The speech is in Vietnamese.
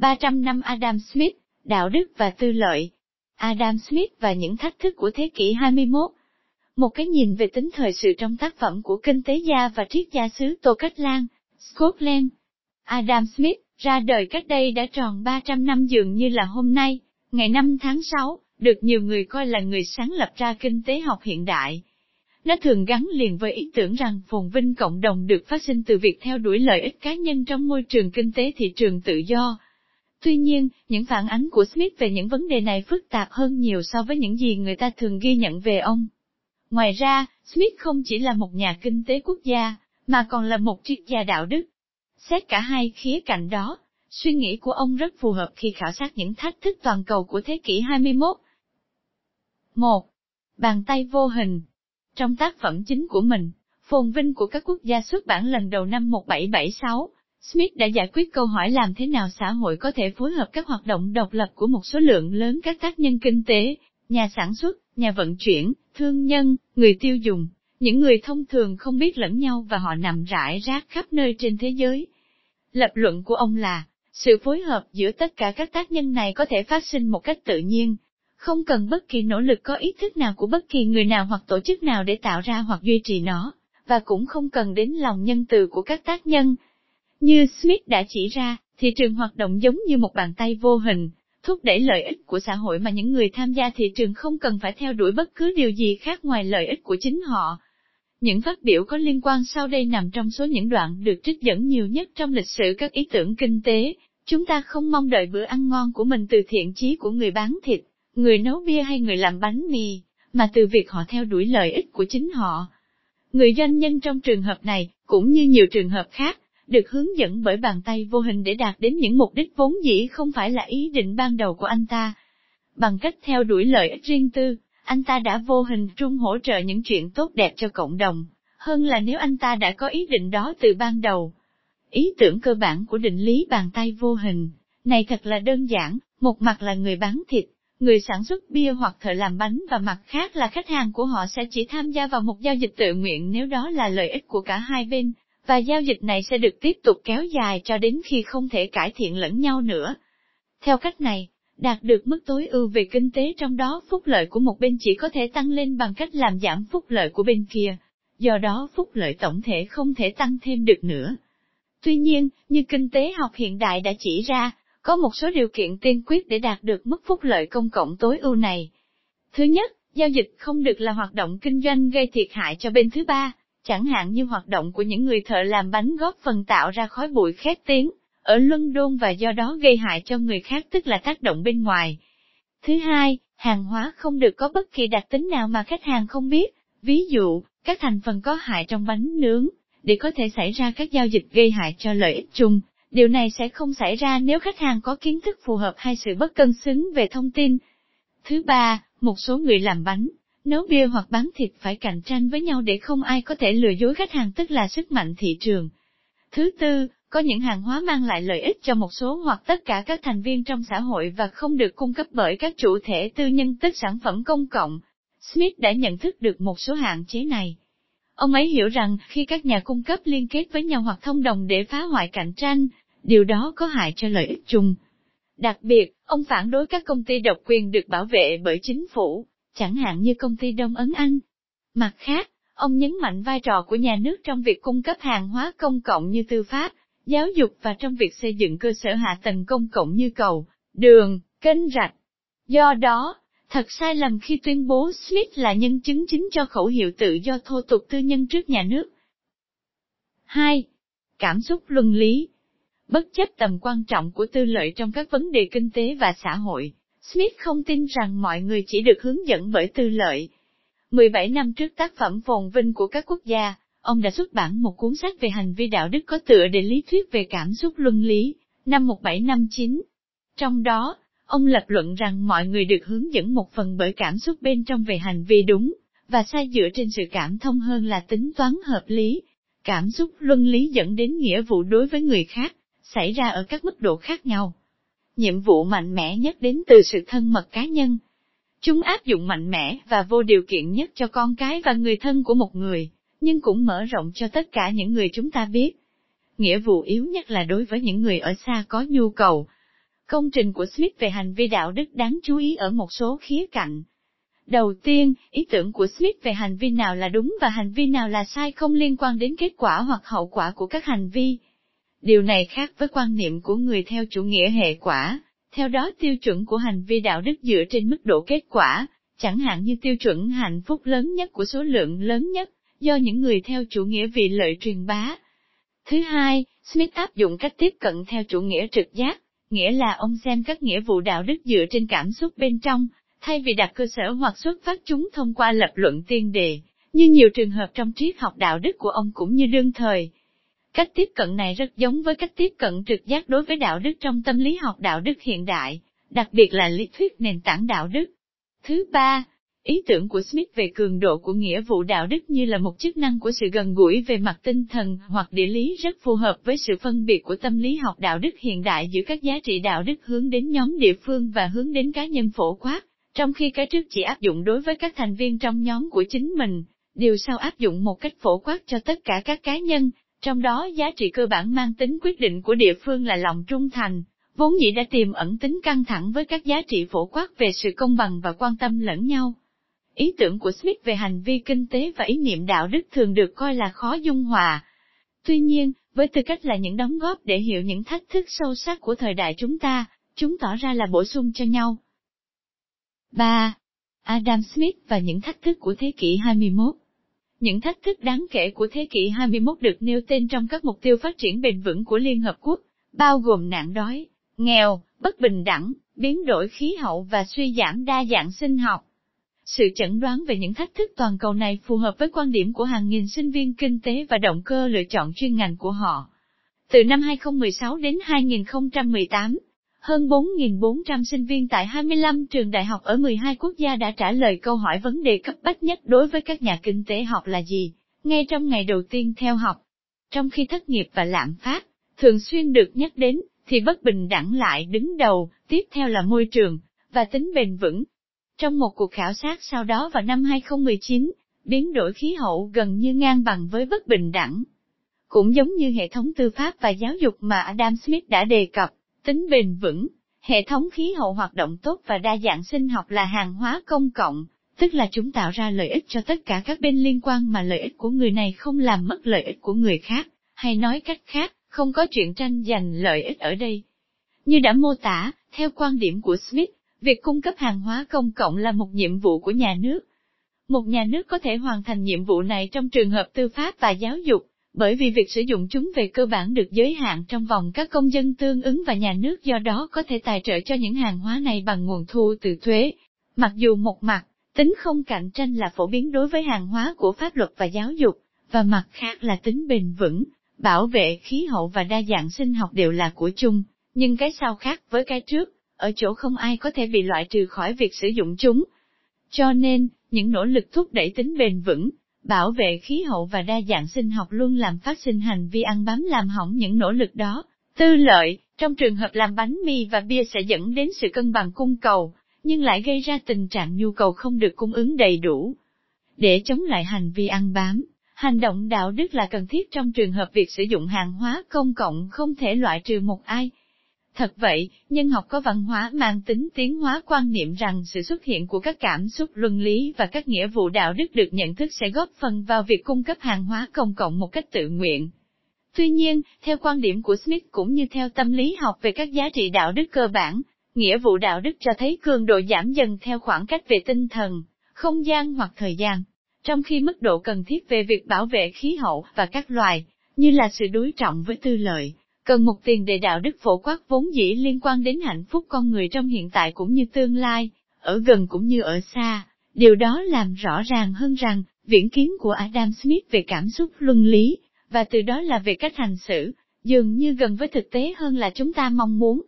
300 năm Adam Smith, đạo đức và tư lợi. Adam Smith và những thách thức của thế kỷ 21. Một cái nhìn về tính thời sự trong tác phẩm của kinh tế gia và triết gia xứ Tô Cách Lan, Scotland. Adam Smith, ra đời cách đây đã tròn 300 năm dường như là hôm nay, ngày 5 tháng 6, được nhiều người coi là người sáng lập ra kinh tế học hiện đại. Nó thường gắn liền với ý tưởng rằng phồn vinh cộng đồng được phát sinh từ việc theo đuổi lợi ích cá nhân trong môi trường kinh tế thị trường tự do. Tuy nhiên, những phản ánh của Smith về những vấn đề này phức tạp hơn nhiều so với những gì người ta thường ghi nhận về ông. Ngoài ra, Smith không chỉ là một nhà kinh tế quốc gia, mà còn là một triết gia đạo đức. Xét cả hai khía cạnh đó, suy nghĩ của ông rất phù hợp khi khảo sát những thách thức toàn cầu của thế kỷ 21. 1. Bàn tay vô hình Trong tác phẩm chính của mình, Phồn vinh của các quốc gia xuất bản lần đầu năm 1776, Smith đã giải quyết câu hỏi làm thế nào xã hội có thể phối hợp các hoạt động độc lập của một số lượng lớn các tác nhân kinh tế, nhà sản xuất, nhà vận chuyển, thương nhân, người tiêu dùng, những người thông thường không biết lẫn nhau và họ nằm rải rác khắp nơi trên thế giới. Lập luận của ông là, sự phối hợp giữa tất cả các tác nhân này có thể phát sinh một cách tự nhiên, không cần bất kỳ nỗ lực có ý thức nào của bất kỳ người nào hoặc tổ chức nào để tạo ra hoặc duy trì nó, và cũng không cần đến lòng nhân từ của các tác nhân. Như Smith đã chỉ ra, thị trường hoạt động giống như một bàn tay vô hình, thúc đẩy lợi ích của xã hội mà những người tham gia thị trường không cần phải theo đuổi bất cứ điều gì khác ngoài lợi ích của chính họ. Những phát biểu có liên quan sau đây nằm trong số những đoạn được trích dẫn nhiều nhất trong lịch sử các ý tưởng kinh tế. Chúng ta không mong đợi bữa ăn ngon của mình từ thiện chí của người bán thịt, người nấu bia hay người làm bánh mì, mà từ việc họ theo đuổi lợi ích của chính họ. Người doanh nhân trong trường hợp này, cũng như nhiều trường hợp khác, được hướng dẫn bởi bàn tay vô hình để đạt đến những mục đích vốn dĩ không phải là ý định ban đầu của anh ta. Bằng cách theo đuổi lợi ích riêng tư, anh ta đã vô hình trung hỗ trợ những chuyện tốt đẹp cho cộng đồng, hơn là nếu anh ta đã có ý định đó từ ban đầu. Ý tưởng cơ bản của định lý bàn tay vô hình, này thật là đơn giản, một mặt là người bán thịt, người sản xuất bia hoặc thợ làm bánh và mặt khác là khách hàng của họ sẽ chỉ tham gia vào một giao dịch tự nguyện nếu đó là lợi ích của cả hai bên, và giao dịch này sẽ được tiếp tục kéo dài cho đến khi không thể cải thiện lẫn nhau nữa. Theo cách này, đạt được mức tối ưu về kinh tế trong đó phúc lợi của một bên chỉ có thể tăng lên bằng cách làm giảm phúc lợi của bên kia, do đó phúc lợi tổng thể không thể tăng thêm được nữa. Tuy nhiên, như kinh tế học hiện đại đã chỉ ra, có một số điều kiện tiên quyết để đạt được mức phúc lợi công cộng tối ưu này. Thứ nhất, giao dịch không được là hoạt động kinh doanh gây thiệt hại cho bên thứ ba, chẳng hạn như hoạt động của những người thợ làm bánh góp phần tạo ra khói bụi khét tiếng, ở London và do đó gây hại cho người khác tức là tác động bên ngoài. Thứ hai, hàng hóa không được có bất kỳ đặc tính nào mà khách hàng không biết, ví dụ, các thành phần có hại trong bánh nướng, để có thể xảy ra các giao dịch gây hại cho lợi ích chung. Điều này sẽ không xảy ra nếu khách hàng có kiến thức phù hợp hay sự bất cân xứng về thông tin. Thứ ba, một số người làm bánh, nấu bia hoặc bán thịt phải cạnh tranh với nhau để không ai có thể lừa dối khách hàng tức là sức mạnh thị trường. Thứ tư, có những hàng hóa mang lại lợi ích cho một số hoặc tất cả các thành viên trong xã hội và không được cung cấp bởi các chủ thể tư nhân tức sản phẩm công cộng. Smith đã nhận thức được một số hạn chế này. Ông ấy hiểu rằng khi các nhà cung cấp liên kết với nhau hoặc thông đồng để phá hoại cạnh tranh, điều đó có hại cho lợi ích chung. Đặc biệt, ông phản đối các công ty độc quyền được bảo vệ bởi chính phủ, chẳng hạn như công ty Đông Ấn Anh. Mặt khác, ông nhấn mạnh vai trò của nhà nước trong việc cung cấp hàng hóa công cộng như tư pháp, giáo dục và trong việc xây dựng cơ sở hạ tầng công cộng như cầu, đường, kênh rạch. Do đó, thật sai lầm khi tuyên bố Smith là nhân chứng chính cho khẩu hiệu tự do thô tục tư nhân trước nhà nước. 2. Cảm xúc luân lý Bất chấp tầm quan trọng của tư lợi trong các vấn đề kinh tế và xã hội, Smith không tin rằng mọi người chỉ được hướng dẫn bởi tư lợi. 17 năm trước tác phẩm phồn vinh của các quốc gia, ông đã xuất bản một cuốn sách về hành vi đạo đức có tựa đề lý thuyết về cảm xúc luân lý, năm 1759. Trong đó, ông lập luận rằng mọi người được hướng dẫn một phần bởi cảm xúc bên trong về hành vi đúng, và sai dựa trên sự cảm thông hơn là tính toán hợp lý. Cảm xúc luân lý dẫn đến nghĩa vụ đối với người khác, xảy ra ở các mức độ khác nhau. Nhiệm vụ mạnh mẽ nhất đến từ sự thân mật cá nhân. Chúng áp dụng mạnh mẽ và vô điều kiện nhất cho con cái và người thân của một người nhưng cũng mở rộng cho tất cả những người chúng ta biết. Nghĩa vụ yếu nhất là đối với những người ở xa có nhu cầu. Công trình của Smith về hành vi đạo đức đáng chú ý ở một số khía cạnh. Đầu tiên, ý tưởng của Smith về hành vi nào là đúng và hành vi nào là sai không liên quan đến kết quả hoặc hậu quả của các hành vi. Điều này khác với quan niệm của người theo chủ nghĩa hệ quả. Theo đó tiêu chuẩn của hành vi đạo đức dựa trên mức độ kết quả, chẳng hạn như tiêu chuẩn hạnh phúc lớn nhất của số lượng lớn nhất, do những người theo chủ nghĩa vì lợi truyền bá. Thứ hai, Smith áp dụng cách tiếp cận theo chủ nghĩa trực giác, nghĩa là ông xem các nghĩa vụ đạo đức dựa trên cảm xúc bên trong, thay vì đặt cơ sở hoặc xuất phát chúng thông qua lập luận tiên đề, như nhiều trường hợp trong triết học đạo đức của ông cũng như đương thời. Cách tiếp cận này rất giống với cách tiếp cận trực giác đối với đạo đức trong tâm lý học đạo đức hiện đại, đặc biệt là lý thuyết nền tảng đạo đức. Thứ ba, ý tưởng của Smith về cường độ của nghĩa vụ đạo đức như là một chức năng của sự gần gũi về mặt tinh thần hoặc địa lý rất phù hợp với sự phân biệt của tâm lý học đạo đức hiện đại giữa các giá trị đạo đức hướng đến nhóm địa phương và hướng đến cá nhân phổ quát, trong khi cái trước chỉ áp dụng đối với các thành viên trong nhóm của chính mình, điều sau áp dụng một cách phổ quát cho tất cả các cá nhân, trong đó giá trị cơ bản mang tính quyết định của địa phương là lòng trung thành, vốn dĩ đã tiềm ẩn tính căng thẳng với các giá trị phổ quát về sự công bằng và quan tâm lẫn nhau. Ý tưởng của Smith về hành vi kinh tế và ý niệm đạo đức thường được coi là khó dung hòa. Tuy nhiên, với tư cách là những đóng góp để hiểu những thách thức sâu sắc của thời đại chúng ta, chúng tỏ ra là bổ sung cho nhau. 3. Adam Smith và những thách thức của thế kỷ 21 những thách thức đáng kể của thế kỷ 21 được nêu tên trong các mục tiêu phát triển bền vững của Liên Hợp Quốc, bao gồm nạn đói, nghèo, bất bình đẳng, biến đổi khí hậu và suy giảm đa dạng sinh học. Sự chẩn đoán về những thách thức toàn cầu này phù hợp với quan điểm của hàng nghìn sinh viên kinh tế và động cơ lựa chọn chuyên ngành của họ. Từ năm 2016 đến 2018, hơn 4.400 sinh viên tại 25 trường đại học ở 12 quốc gia đã trả lời câu hỏi vấn đề cấp bách nhất đối với các nhà kinh tế học là gì, ngay trong ngày đầu tiên theo học. Trong khi thất nghiệp và lạm phát, thường xuyên được nhắc đến, thì bất bình đẳng lại đứng đầu, tiếp theo là môi trường, và tính bền vững. Trong một cuộc khảo sát sau đó vào năm 2019, biến đổi khí hậu gần như ngang bằng với bất bình đẳng. Cũng giống như hệ thống tư pháp và giáo dục mà Adam Smith đã đề cập, tính bền vững, hệ thống khí hậu hoạt động tốt và đa dạng sinh học là hàng hóa công cộng, tức là chúng tạo ra lợi ích cho tất cả các bên liên quan mà lợi ích của người này không làm mất lợi ích của người khác, hay nói cách khác, không có chuyện tranh giành lợi ích ở đây. Như đã mô tả, theo quan điểm của Smith, việc cung cấp hàng hóa công cộng là một nhiệm vụ của nhà nước. Một nhà nước có thể hoàn thành nhiệm vụ này trong trường hợp tư pháp và giáo dục, bởi vì việc sử dụng chúng về cơ bản được giới hạn trong vòng các công dân tương ứng và nhà nước do đó có thể tài trợ cho những hàng hóa này bằng nguồn thu từ thuế. Mặc dù một mặt, tính không cạnh tranh là phổ biến đối với hàng hóa của pháp luật và giáo dục, và mặt khác là tính bền vững, bảo vệ khí hậu và đa dạng sinh học đều là của chung, nhưng cái sau khác với cái trước, ở chỗ không ai có thể bị loại trừ khỏi việc sử dụng chúng. Cho nên, những nỗ lực thúc đẩy tính bền vững, bảo vệ khí hậu và đa dạng sinh học luôn làm phát sinh hành vi ăn bám làm hỏng những nỗ lực đó. Tư lợi, trong trường hợp làm bánh mì và bia sẽ dẫn đến sự cân bằng cung cầu, nhưng lại gây ra tình trạng nhu cầu không được cung ứng đầy đủ. Để chống lại hành vi ăn bám, hành động đạo đức là cần thiết trong trường hợp việc sử dụng hàng hóa công cộng không thể loại trừ một ai, Thật vậy, nhân học có văn hóa mang tính tiến hóa quan niệm rằng sự xuất hiện của các cảm xúc luân lý và các nghĩa vụ đạo đức được nhận thức sẽ góp phần vào việc cung cấp hàng hóa công cộng một cách tự nguyện. Tuy nhiên, theo quan điểm của Smith cũng như theo tâm lý học về các giá trị đạo đức cơ bản, nghĩa vụ đạo đức cho thấy cường độ giảm dần theo khoảng cách về tinh thần, không gian hoặc thời gian, trong khi mức độ cần thiết về việc bảo vệ khí hậu và các loài, như là sự đối trọng với tư lợi, cần một tiền đề đạo đức phổ quát vốn dĩ liên quan đến hạnh phúc con người trong hiện tại cũng như tương lai, ở gần cũng như ở xa. Điều đó làm rõ ràng hơn rằng, viễn kiến của Adam Smith về cảm xúc luân lý, và từ đó là về cách hành xử, dường như gần với thực tế hơn là chúng ta mong muốn.